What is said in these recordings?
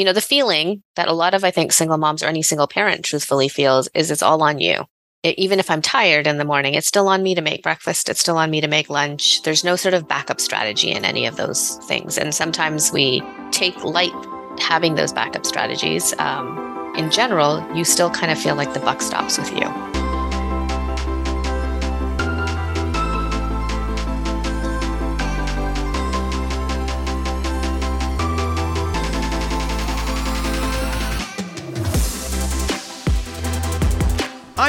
you know, the feeling that a lot of, I think, single moms or any single parent truthfully feels is it's all on you. It, even if I'm tired in the morning, it's still on me to make breakfast. It's still on me to make lunch. There's no sort of backup strategy in any of those things. And sometimes we take light having those backup strategies. Um, in general, you still kind of feel like the buck stops with you.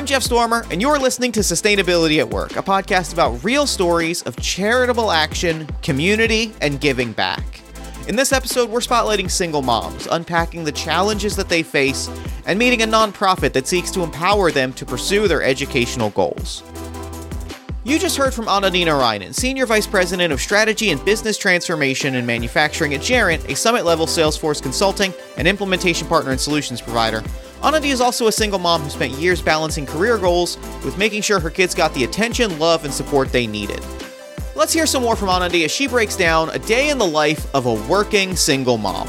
I'm Jeff Stormer, and you're listening to Sustainability at Work, a podcast about real stories of charitable action, community, and giving back. In this episode, we're spotlighting single moms, unpacking the challenges that they face, and meeting a nonprofit that seeks to empower them to pursue their educational goals. You just heard from Anandi Narayanan, Senior Vice President of Strategy and Business Transformation and Manufacturing at Gerent, a summit level Salesforce consulting and implementation partner and solutions provider, Anandi is also a single mom who spent years balancing career goals with making sure her kids got the attention, love, and support they needed. Let's hear some more from Anandi as she breaks down a day in the life of a working single mom.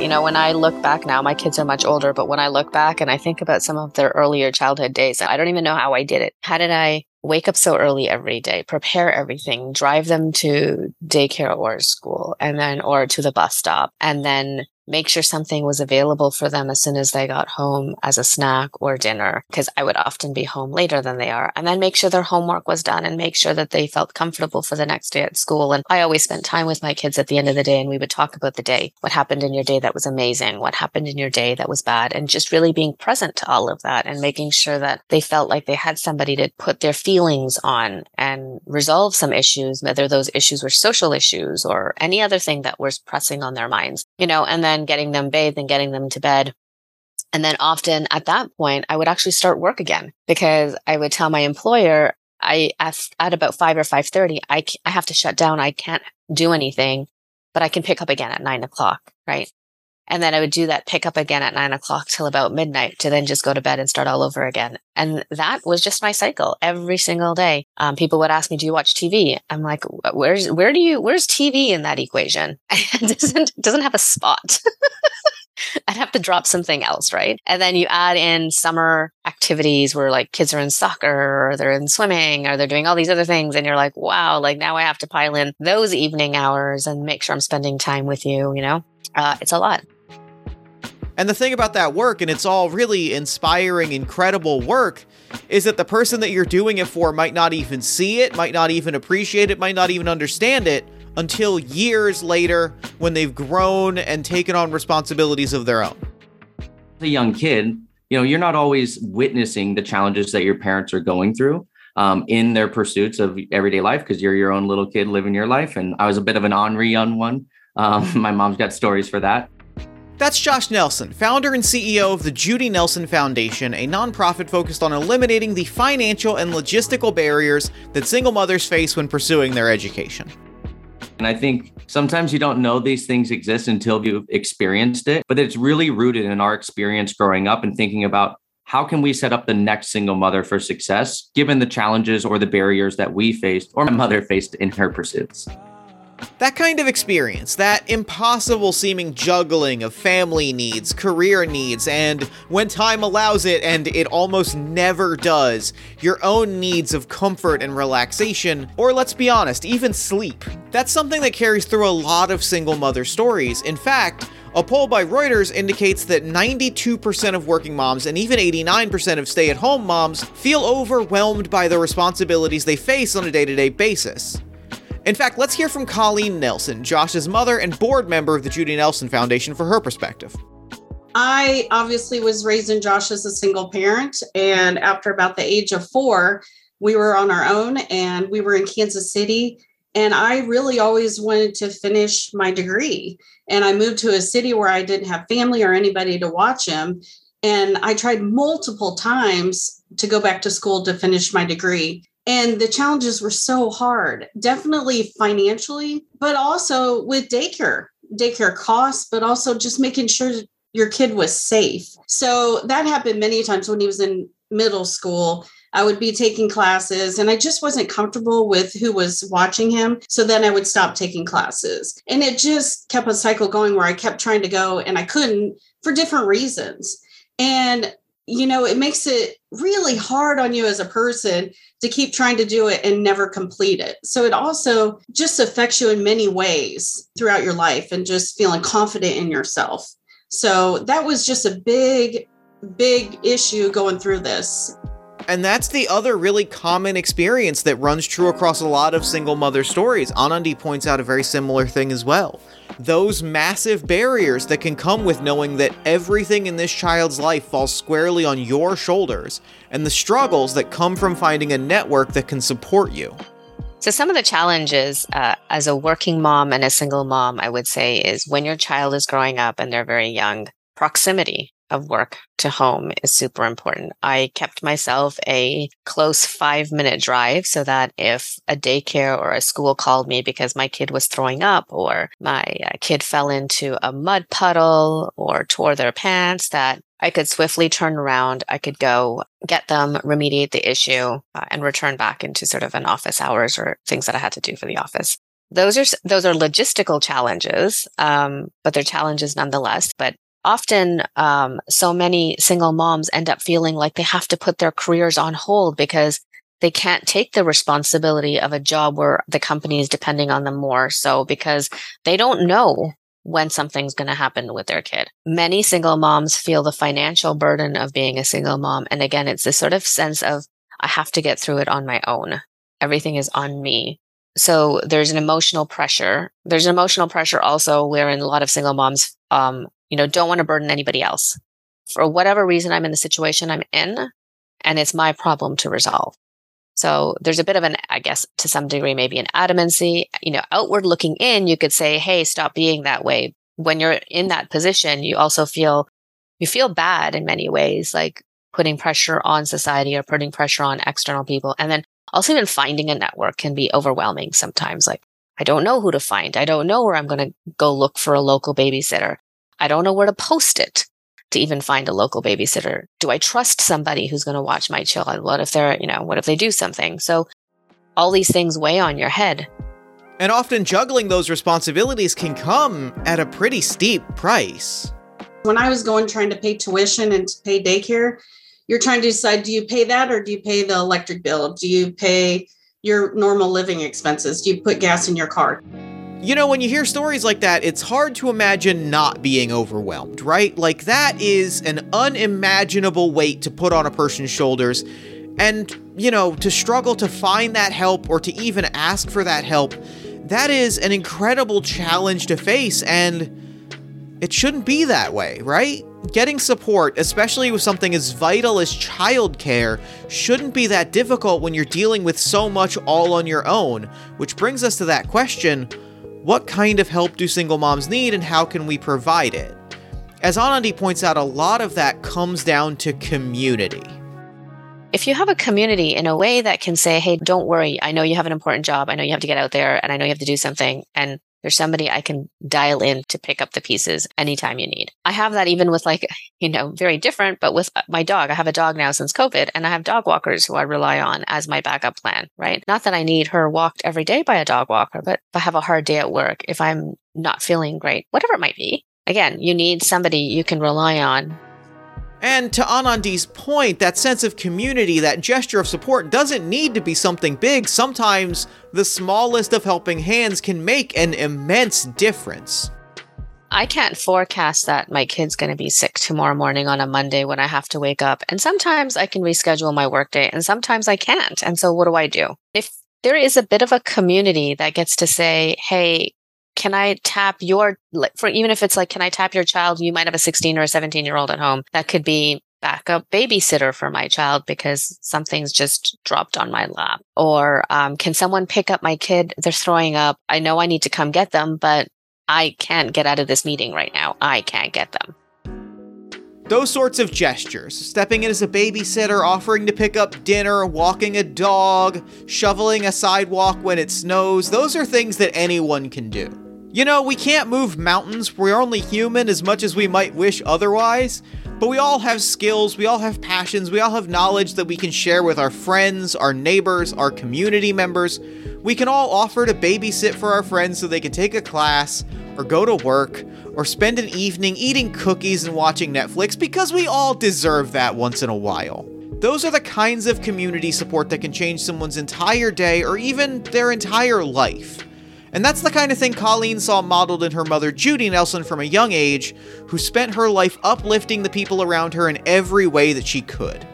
You know, when I look back now, my kids are much older, but when I look back and I think about some of their earlier childhood days, I don't even know how I did it. How did I wake up so early every day, prepare everything, drive them to daycare or school and then, or to the bus stop and then make sure something was available for them as soon as they got home as a snack or dinner, because I would often be home later than they are. And then make sure their homework was done and make sure that they felt comfortable for the next day at school. And I always spent time with my kids at the end of the day and we would talk about the day. What happened in your day that was amazing? What happened in your day that was bad? And just really being present to all of that and making sure that they felt like they had somebody to put their feelings on and resolve some issues, whether those issues were social issues or any other thing that was pressing on their minds, you know, and then getting them bathed and getting them to bed. And then often at that point, I would actually start work again because I would tell my employer, I at, at about five or five thirty, I I have to shut down. I can't do anything, but I can pick up again at nine o'clock, right? And then I would do that pick up again at nine o'clock till about midnight to then just go to bed and start all over again. And that was just my cycle every single day. Um, people would ask me, do you watch TV? I'm like, where's, where do you, where's TV in that equation? it doesn't, doesn't have a spot. I'd have to drop something else, right? And then you add in summer activities where like kids are in soccer or they're in swimming or they're doing all these other things. And you're like, wow, like now I have to pile in those evening hours and make sure I'm spending time with you, you know? Uh, it's a lot. And the thing about that work, and it's all really inspiring, incredible work, is that the person that you're doing it for might not even see it, might not even appreciate it, might not even understand it until years later when they've grown and taken on responsibilities of their own. As a young kid, you know, you're not always witnessing the challenges that your parents are going through. Um, in their pursuits of everyday life because you're your own little kid living your life. And I was a bit of an ornery young one. Um, my mom's got stories for that. That's Josh Nelson, founder and CEO of the Judy Nelson Foundation, a nonprofit focused on eliminating the financial and logistical barriers that single mothers face when pursuing their education. And I think sometimes you don't know these things exist until you've experienced it, but it's really rooted in our experience growing up and thinking about how can we set up the next single mother for success given the challenges or the barriers that we faced or my mother faced in her pursuits. That kind of experience, that impossible seeming juggling of family needs, career needs, and when time allows it, and it almost never does, your own needs of comfort and relaxation, or let's be honest, even sleep. That's something that carries through a lot of single mother stories. In fact, a poll by Reuters indicates that 92% of working moms and even 89% of stay at home moms feel overwhelmed by the responsibilities they face on a day to day basis. In fact, let's hear from Colleen Nelson, Josh's mother and board member of the Judy Nelson Foundation, for her perspective. I obviously was raised in Josh as a single parent. And after about the age of four, we were on our own and we were in Kansas City. And I really always wanted to finish my degree. And I moved to a city where I didn't have family or anybody to watch him. And I tried multiple times to go back to school to finish my degree and the challenges were so hard definitely financially but also with daycare daycare costs but also just making sure your kid was safe so that happened many times when he was in middle school I would be taking classes and I just wasn't comfortable with who was watching him. So then I would stop taking classes. And it just kept a cycle going where I kept trying to go and I couldn't for different reasons. And, you know, it makes it really hard on you as a person to keep trying to do it and never complete it. So it also just affects you in many ways throughout your life and just feeling confident in yourself. So that was just a big, big issue going through this. And that's the other really common experience that runs true across a lot of single mother stories. Anandi points out a very similar thing as well. Those massive barriers that can come with knowing that everything in this child's life falls squarely on your shoulders, and the struggles that come from finding a network that can support you. So, some of the challenges uh, as a working mom and a single mom, I would say, is when your child is growing up and they're very young, proximity of work to home is super important. I kept myself a close five minute drive so that if a daycare or a school called me because my kid was throwing up or my uh, kid fell into a mud puddle or tore their pants, that I could swiftly turn around. I could go get them, remediate the issue, uh, and return back into sort of an office hours or things that I had to do for the office. Those are those are logistical challenges, um, but they're challenges nonetheless. But often um, so many single moms end up feeling like they have to put their careers on hold because they can't take the responsibility of a job where the company is depending on them more so because they don't know when something's going to happen with their kid. Many single moms feel the financial burden of being a single mom. And again, it's this sort of sense of, I have to get through it on my own. Everything is on me. So there's an emotional pressure. There's an emotional pressure also wherein a lot of single moms um, you know, don't want to burden anybody else. For whatever reason, I'm in the situation I'm in, and it's my problem to resolve. So there's a bit of an, I guess, to some degree, maybe an adamancy. You know, outward looking in, you could say, hey, stop being that way. When you're in that position, you also feel, you feel bad in many ways, like putting pressure on society or putting pressure on external people. And then also even finding a network can be overwhelming sometimes. Like, I don't know who to find. I don't know where I'm going to go look for a local babysitter. I don't know where to post it to even find a local babysitter. Do I trust somebody who's going to watch my child? What if they're, you know, what if they do something? So all these things weigh on your head. And often juggling those responsibilities can come at a pretty steep price. When I was going trying to pay tuition and to pay daycare, you're trying to decide do you pay that or do you pay the electric bill? Do you pay your normal living expenses? Do you put gas in your car? You know, when you hear stories like that, it's hard to imagine not being overwhelmed, right? Like, that is an unimaginable weight to put on a person's shoulders. And, you know, to struggle to find that help or to even ask for that help, that is an incredible challenge to face. And it shouldn't be that way, right? Getting support, especially with something as vital as childcare, shouldn't be that difficult when you're dealing with so much all on your own. Which brings us to that question what kind of help do single moms need and how can we provide it? As Anandi points out, a lot of that comes down to community. If you have a community in a way that can say, hey, don't worry, I know you have an important job. I know you have to get out there and I know you have to do something. And there's somebody I can dial in to pick up the pieces anytime you need. I have that even with like, you know, very different, but with uh, my dog. I have a dog now since COVID and I have dog walkers who I rely on as my backup plan, right? Not that I need her walked every day by a dog walker, but if I have a hard day at work, if I'm not feeling great, whatever it might be, again, you need somebody you can rely on and to Anandi's point, that sense of community, that gesture of support doesn't need to be something big. Sometimes the smallest of helping hands can make an immense difference. I can't forecast that my kid's going to be sick tomorrow morning on a Monday when I have to wake up. And sometimes I can reschedule my workday and sometimes I can't. And so what do I do? If there is a bit of a community that gets to say, Hey, can I tap your, for even if it's like, can I tap your child? You might have a 16 or a 17 year old at home. That could be backup babysitter for my child because something's just dropped on my lap. Or um, can someone pick up my kid? They're throwing up. I know I need to come get them, but I can't get out of this meeting right now. I can't get them. Those sorts of gestures, stepping in as a babysitter, offering to pick up dinner, walking a dog, shoveling a sidewalk when it snows, those are things that anyone can do. You know, we can't move mountains, we're only human as much as we might wish otherwise. But we all have skills, we all have passions, we all have knowledge that we can share with our friends, our neighbors, our community members. We can all offer to babysit for our friends so they can take a class, or go to work, or spend an evening eating cookies and watching Netflix because we all deserve that once in a while. Those are the kinds of community support that can change someone's entire day or even their entire life. And that's the kind of thing Colleen saw modeled in her mother, Judy Nelson, from a young age, who spent her life uplifting the people around her in every way that she could.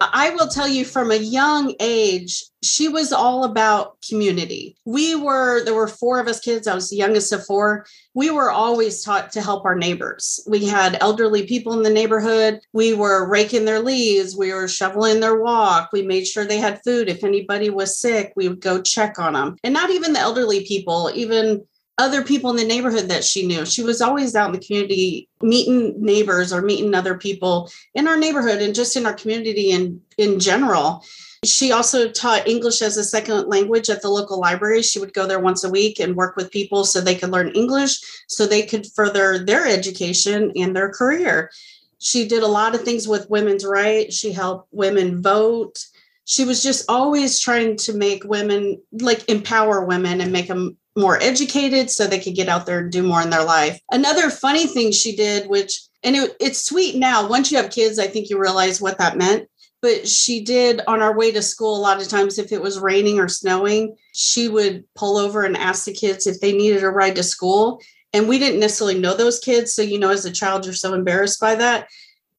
I will tell you from a young age, she was all about community. We were, there were four of us kids. I was the youngest of four. We were always taught to help our neighbors. We had elderly people in the neighborhood. We were raking their leaves. We were shoveling their walk. We made sure they had food. If anybody was sick, we would go check on them. And not even the elderly people, even other people in the neighborhood that she knew. She was always out in the community meeting neighbors or meeting other people in our neighborhood and just in our community and in general. She also taught English as a second language at the local library. She would go there once a week and work with people so they could learn English, so they could further their education and their career. She did a lot of things with women's rights. She helped women vote. She was just always trying to make women like empower women and make them more educated so they could get out there and do more in their life. Another funny thing she did, which, and it, it's sweet now, once you have kids, I think you realize what that meant. But she did on our way to school, a lot of times, if it was raining or snowing, she would pull over and ask the kids if they needed a ride to school. And we didn't necessarily know those kids. So, you know, as a child, you're so embarrassed by that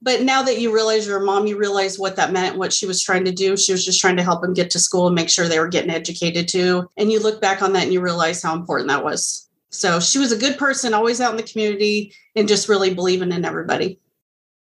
but now that you realize you're a mom, you realize what that meant, what she was trying to do. She was just trying to help them get to school and make sure they were getting educated too. And you look back on that and you realize how important that was. So she was a good person, always out in the community and just really believing in everybody.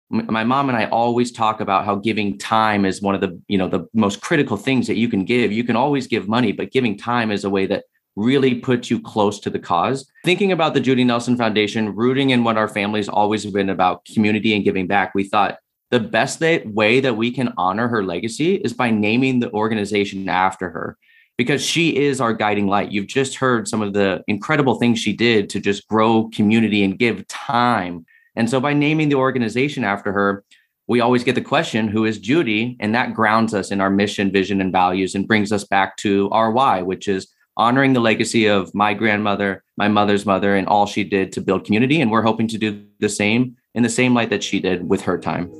My mom and I always talk about how giving time is one of the, you know, the most critical things that you can give. You can always give money, but giving time is a way that really puts you close to the cause. Thinking about the Judy Nelson Foundation, rooting in what our family's always been about community and giving back, we thought the best way that we can honor her legacy is by naming the organization after her because she is our guiding light. You've just heard some of the incredible things she did to just grow community and give time. And so by naming the organization after her, we always get the question, who is Judy? And that grounds us in our mission, vision, and values and brings us back to our why, which is honoring the legacy of my grandmother, my mother's mother, and all she did to build community. And we're hoping to do the same in the same light that she did with her time.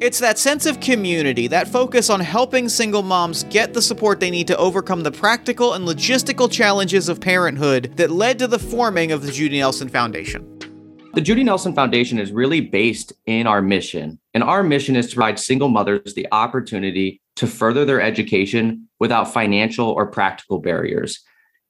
It's that sense of community, that focus on helping single moms get the support they need to overcome the practical and logistical challenges of parenthood that led to the forming of the Judy Nelson Foundation. The Judy Nelson Foundation is really based in our mission. And our mission is to provide single mothers the opportunity to further their education without financial or practical barriers.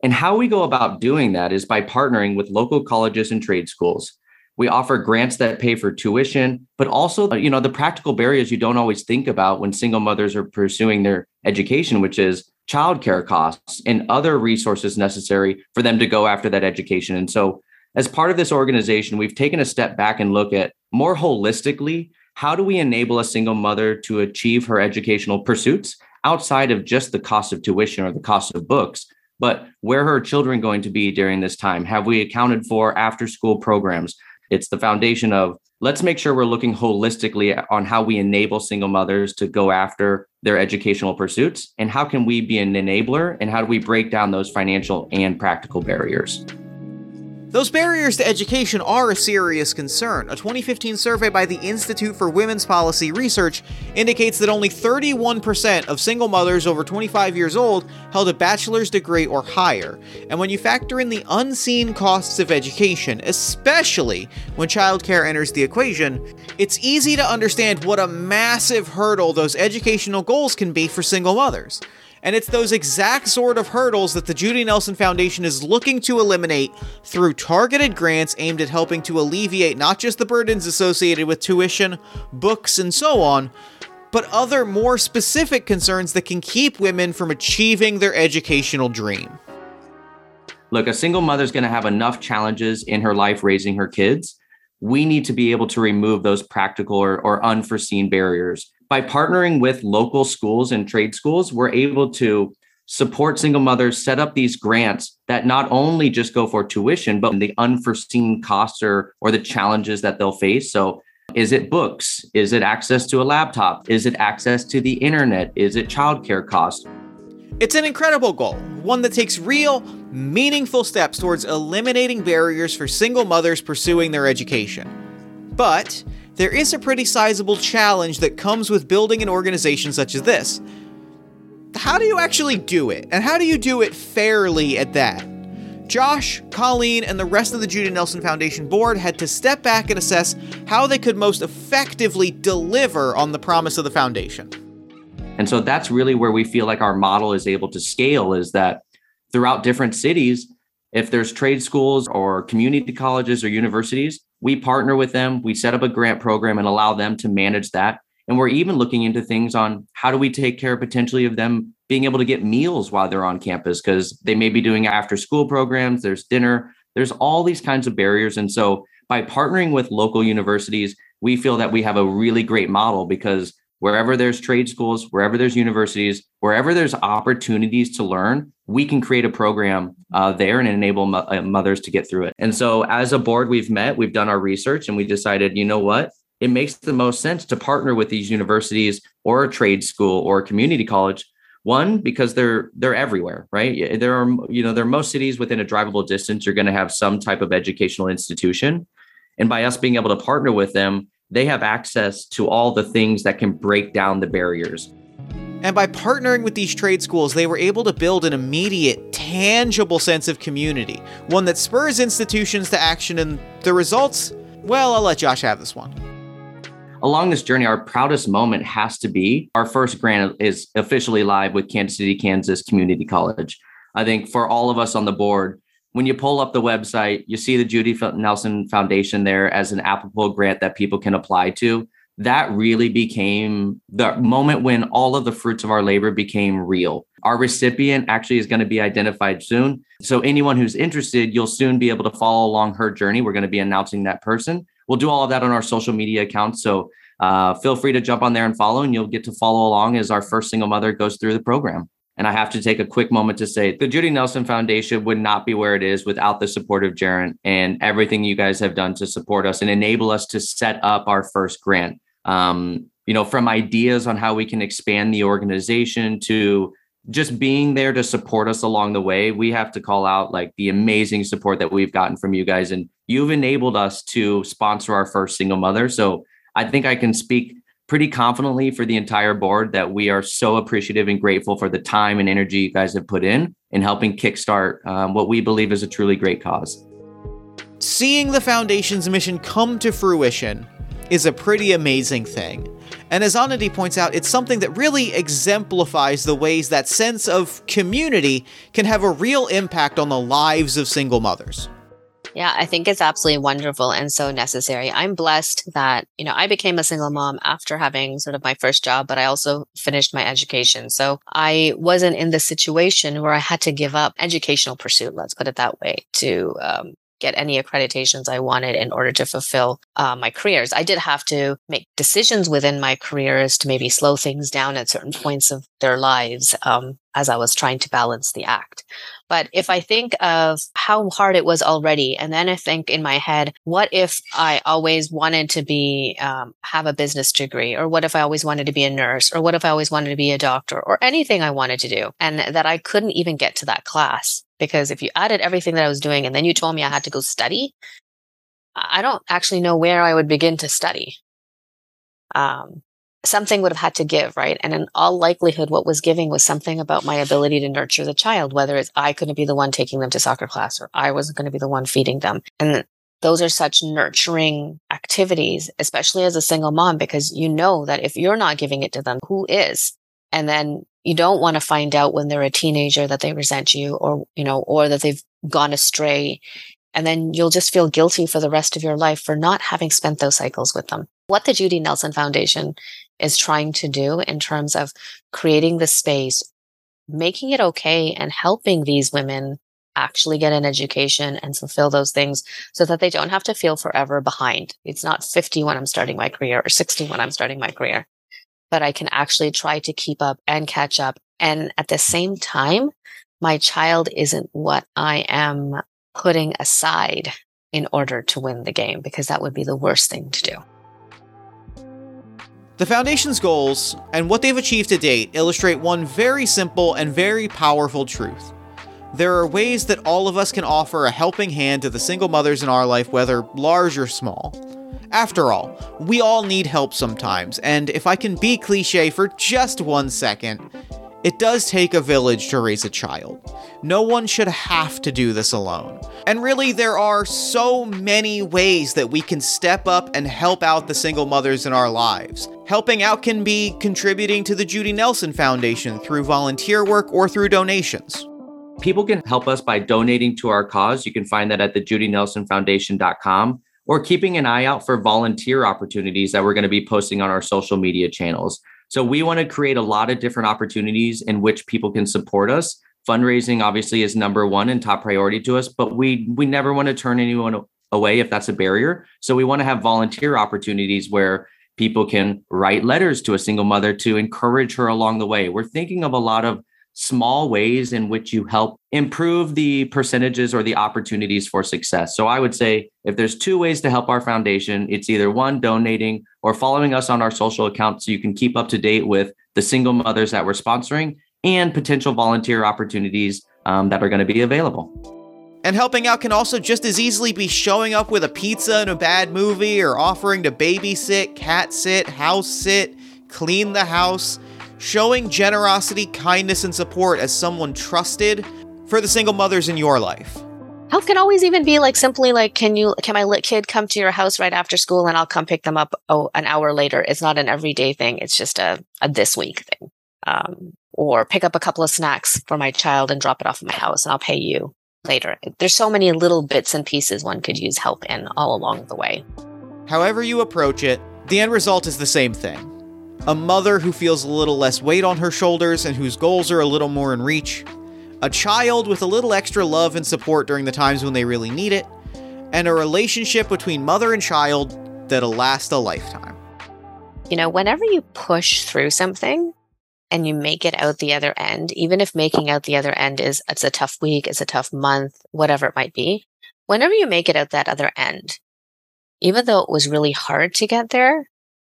And how we go about doing that is by partnering with local colleges and trade schools. We offer grants that pay for tuition, but also, uh, you know, the practical barriers you don't always think about when single mothers are pursuing their education, which is childcare costs and other resources necessary for them to go after that education. And so, as part of this organization, we've taken a step back and look at more holistically how do we enable a single mother to achieve her educational pursuits outside of just the cost of tuition or the cost of books, but where are children going to be during this time? Have we accounted for after school programs? It's the foundation of let's make sure we're looking holistically on how we enable single mothers to go after their educational pursuits and how can we be an enabler and how do we break down those financial and practical barriers. Those barriers to education are a serious concern. A 2015 survey by the Institute for Women's Policy Research indicates that only 31% of single mothers over 25 years old held a bachelor's degree or higher. And when you factor in the unseen costs of education, especially when childcare enters the equation, it's easy to understand what a massive hurdle those educational goals can be for single mothers. And it's those exact sort of hurdles that the Judy Nelson Foundation is looking to eliminate through targeted grants aimed at helping to alleviate not just the burdens associated with tuition, books, and so on, but other more specific concerns that can keep women from achieving their educational dream. Look, a single mother's going to have enough challenges in her life raising her kids. We need to be able to remove those practical or, or unforeseen barriers by partnering with local schools and trade schools, we're able to support single mothers, set up these grants that not only just go for tuition, but the unforeseen costs or, or the challenges that they'll face. So is it books? Is it access to a laptop? Is it access to the internet? Is it childcare costs? It's an incredible goal, one that takes real, meaningful steps towards eliminating barriers for single mothers pursuing their education. But there is a pretty sizable challenge that comes with building an organization such as this. How do you actually do it? And how do you do it fairly at that? Josh, Colleen, and the rest of the Judy Nelson Foundation board had to step back and assess how they could most effectively deliver on the promise of the foundation. And so that's really where we feel like our model is able to scale is that throughout different cities, if there's trade schools or community colleges or universities, we partner with them, we set up a grant program and allow them to manage that. And we're even looking into things on how do we take care potentially of them being able to get meals while they're on campus because they may be doing after school programs, there's dinner, there's all these kinds of barriers. And so by partnering with local universities, we feel that we have a really great model because wherever there's trade schools, wherever there's universities, wherever there's opportunities to learn, we can create a program uh, there and enable mo- uh, mothers to get through it. And so, as a board, we've met, we've done our research, and we decided, you know what? It makes the most sense to partner with these universities or a trade school or a community college. One, because they're they're everywhere, right? There are, you know, there are most cities within a drivable distance. You're going to have some type of educational institution, and by us being able to partner with them, they have access to all the things that can break down the barriers. And by partnering with these trade schools, they were able to build an immediate, tangible sense of community, one that spurs institutions to action, and the results, well, I'll let Josh have this one. Along this journey, our proudest moment has to be our first grant is officially live with Kansas City, Kansas Community College. I think for all of us on the board, when you pull up the website, you see the Judy Nelson Foundation there as an applicable grant that people can apply to. That really became the moment when all of the fruits of our labor became real. Our recipient actually is going to be identified soon. So, anyone who's interested, you'll soon be able to follow along her journey. We're going to be announcing that person. We'll do all of that on our social media accounts. So, uh, feel free to jump on there and follow, and you'll get to follow along as our first single mother goes through the program. And I have to take a quick moment to say the Judy Nelson Foundation would not be where it is without the support of Gerent and everything you guys have done to support us and enable us to set up our first grant. Um, you know, from ideas on how we can expand the organization to just being there to support us along the way, we have to call out like the amazing support that we've gotten from you guys. And you've enabled us to sponsor our first single mother. So I think I can speak pretty confidently for the entire board that we are so appreciative and grateful for the time and energy you guys have put in in helping kickstart um, what we believe is a truly great cause. Seeing the foundation's mission come to fruition is a pretty amazing thing. And as Anandi points out, it's something that really exemplifies the ways that sense of community can have a real impact on the lives of single mothers. Yeah, I think it's absolutely wonderful and so necessary. I'm blessed that, you know, I became a single mom after having sort of my first job, but I also finished my education. So I wasn't in the situation where I had to give up educational pursuit, let's put it that way, to um, get any accreditations I wanted in order to fulfill uh, my careers. I did have to make decisions within my careers to maybe slow things down at certain points of their lives um, as I was trying to balance the act. But if I think of how hard it was already, and then I think in my head, what if I always wanted to be, um, have a business degree? Or what if I always wanted to be a nurse? Or what if I always wanted to be a doctor or anything I wanted to do? And that I couldn't even get to that class because if you added everything that I was doing and then you told me I had to go study, I don't actually know where I would begin to study. Um, something would have had to give, right? And in all likelihood, what was giving was something about my ability to nurture the child, whether it's I couldn't be the one taking them to soccer class or I wasn't going to be the one feeding them. And those are such nurturing activities, especially as a single mom, because you know that if you're not giving it to them, who is? And then you don't want to find out when they're a teenager that they resent you or, you know, or that they've gone astray. And then you'll just feel guilty for the rest of your life for not having spent those cycles with them. What the Judy Nelson Foundation is trying to do in terms of creating the space, making it okay and helping these women actually get an education and fulfill those things so that they don't have to feel forever behind. It's not 50 when I'm starting my career or 60 when I'm starting my career, but I can actually try to keep up and catch up And at the same time, my child isn't what I am putting aside in order to win the game because that would be the worst thing to do. The Foundation's goals and what they've achieved to date illustrate one very simple and very powerful truth. There are ways that all of us can offer a helping hand to the single mothers in our life, whether large or small. After all, we all need help sometimes, and if I can be cliche for just one second, it does take a village to raise a child. No one should have to do this alone. And really, there are so many ways that we can step up and help out the single mothers in our lives. Helping out can be contributing to the Judy Nelson Foundation through volunteer work or through donations. People can help us by donating to our cause. You can find that at the judynelsonfoundation.com or keeping an eye out for volunteer opportunities that we're going to be posting on our social media channels. So we want to create a lot of different opportunities in which people can support us. Fundraising obviously is number one and top priority to us, but we we never want to turn anyone away if that's a barrier. So we want to have volunteer opportunities where people can write letters to a single mother to encourage her along the way. We're thinking of a lot of small ways in which you help improve the percentages or the opportunities for success. So I would say if there's two ways to help our foundation, it's either one, donating or following us on our social accounts so you can keep up to date with the single mothers that we're sponsoring and potential volunteer opportunities um, that are going to be available. And helping out can also just as easily be showing up with a pizza and a bad movie or offering to babysit, cat sit, house sit, clean the house showing generosity, kindness, and support as someone trusted for the single mothers in your life. Help can always even be like simply like, can you, can my lit kid come to your house right after school and I'll come pick them up oh, an hour later? It's not an everyday thing. It's just a, a this week thing. Um, or pick up a couple of snacks for my child and drop it off at my house and I'll pay you later. There's so many little bits and pieces one could use help in all along the way. However you approach it, the end result is the same thing a mother who feels a little less weight on her shoulders and whose goals are a little more in reach, a child with a little extra love and support during the times when they really need it, and a relationship between mother and child that'll last a lifetime. You know, whenever you push through something and you make it out the other end, even if making out the other end is it's a tough week, it's a tough month, whatever it might be, whenever you make it out that other end, even though it was really hard to get there,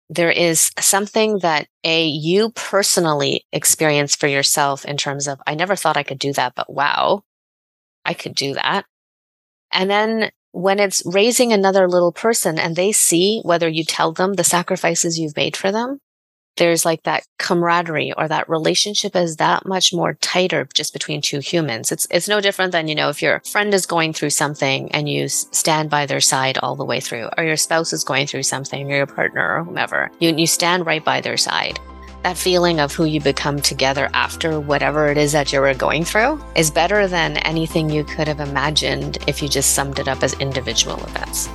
there is something that a you personally experience for yourself in terms of I never thought I could do that, but wow, I could do that. And then when it's raising another little person and they see whether you tell them the sacrifices you've made for them, there's like that camaraderie or that relationship is that much more tighter just between two humans. It's it's no different than you know if your friend is going through something and you stand by their side all the way through, or your spouse is going through something, or your partner or whomever. You you stand right by their side. That feeling of who you become together after whatever it is that you were going through is better than anything you could have imagined if you just summed it up as individual events.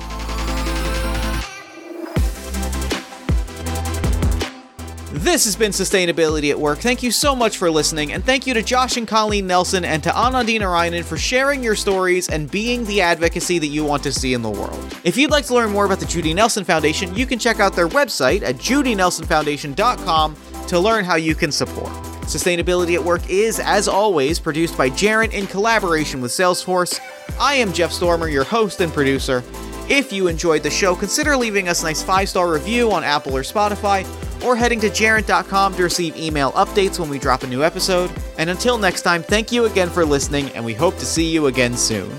This has been Sustainability at Work. Thank you so much for listening, and thank you to Josh and Colleen Nelson and to Anandi Narayanan for sharing your stories and being the advocacy that you want to see in the world. If you'd like to learn more about the Judy Nelson Foundation, you can check out their website at judynelsonfoundation.com to learn how you can support. Sustainability at Work is, as always, produced by Gerent in collaboration with Salesforce. I am Jeff Stormer, your host and producer. If you enjoyed the show, consider leaving us a nice five star review on Apple or Spotify or heading to Gerent.com to receive email updates when we drop a new episode. And until next time, thank you again for listening, and we hope to see you again soon.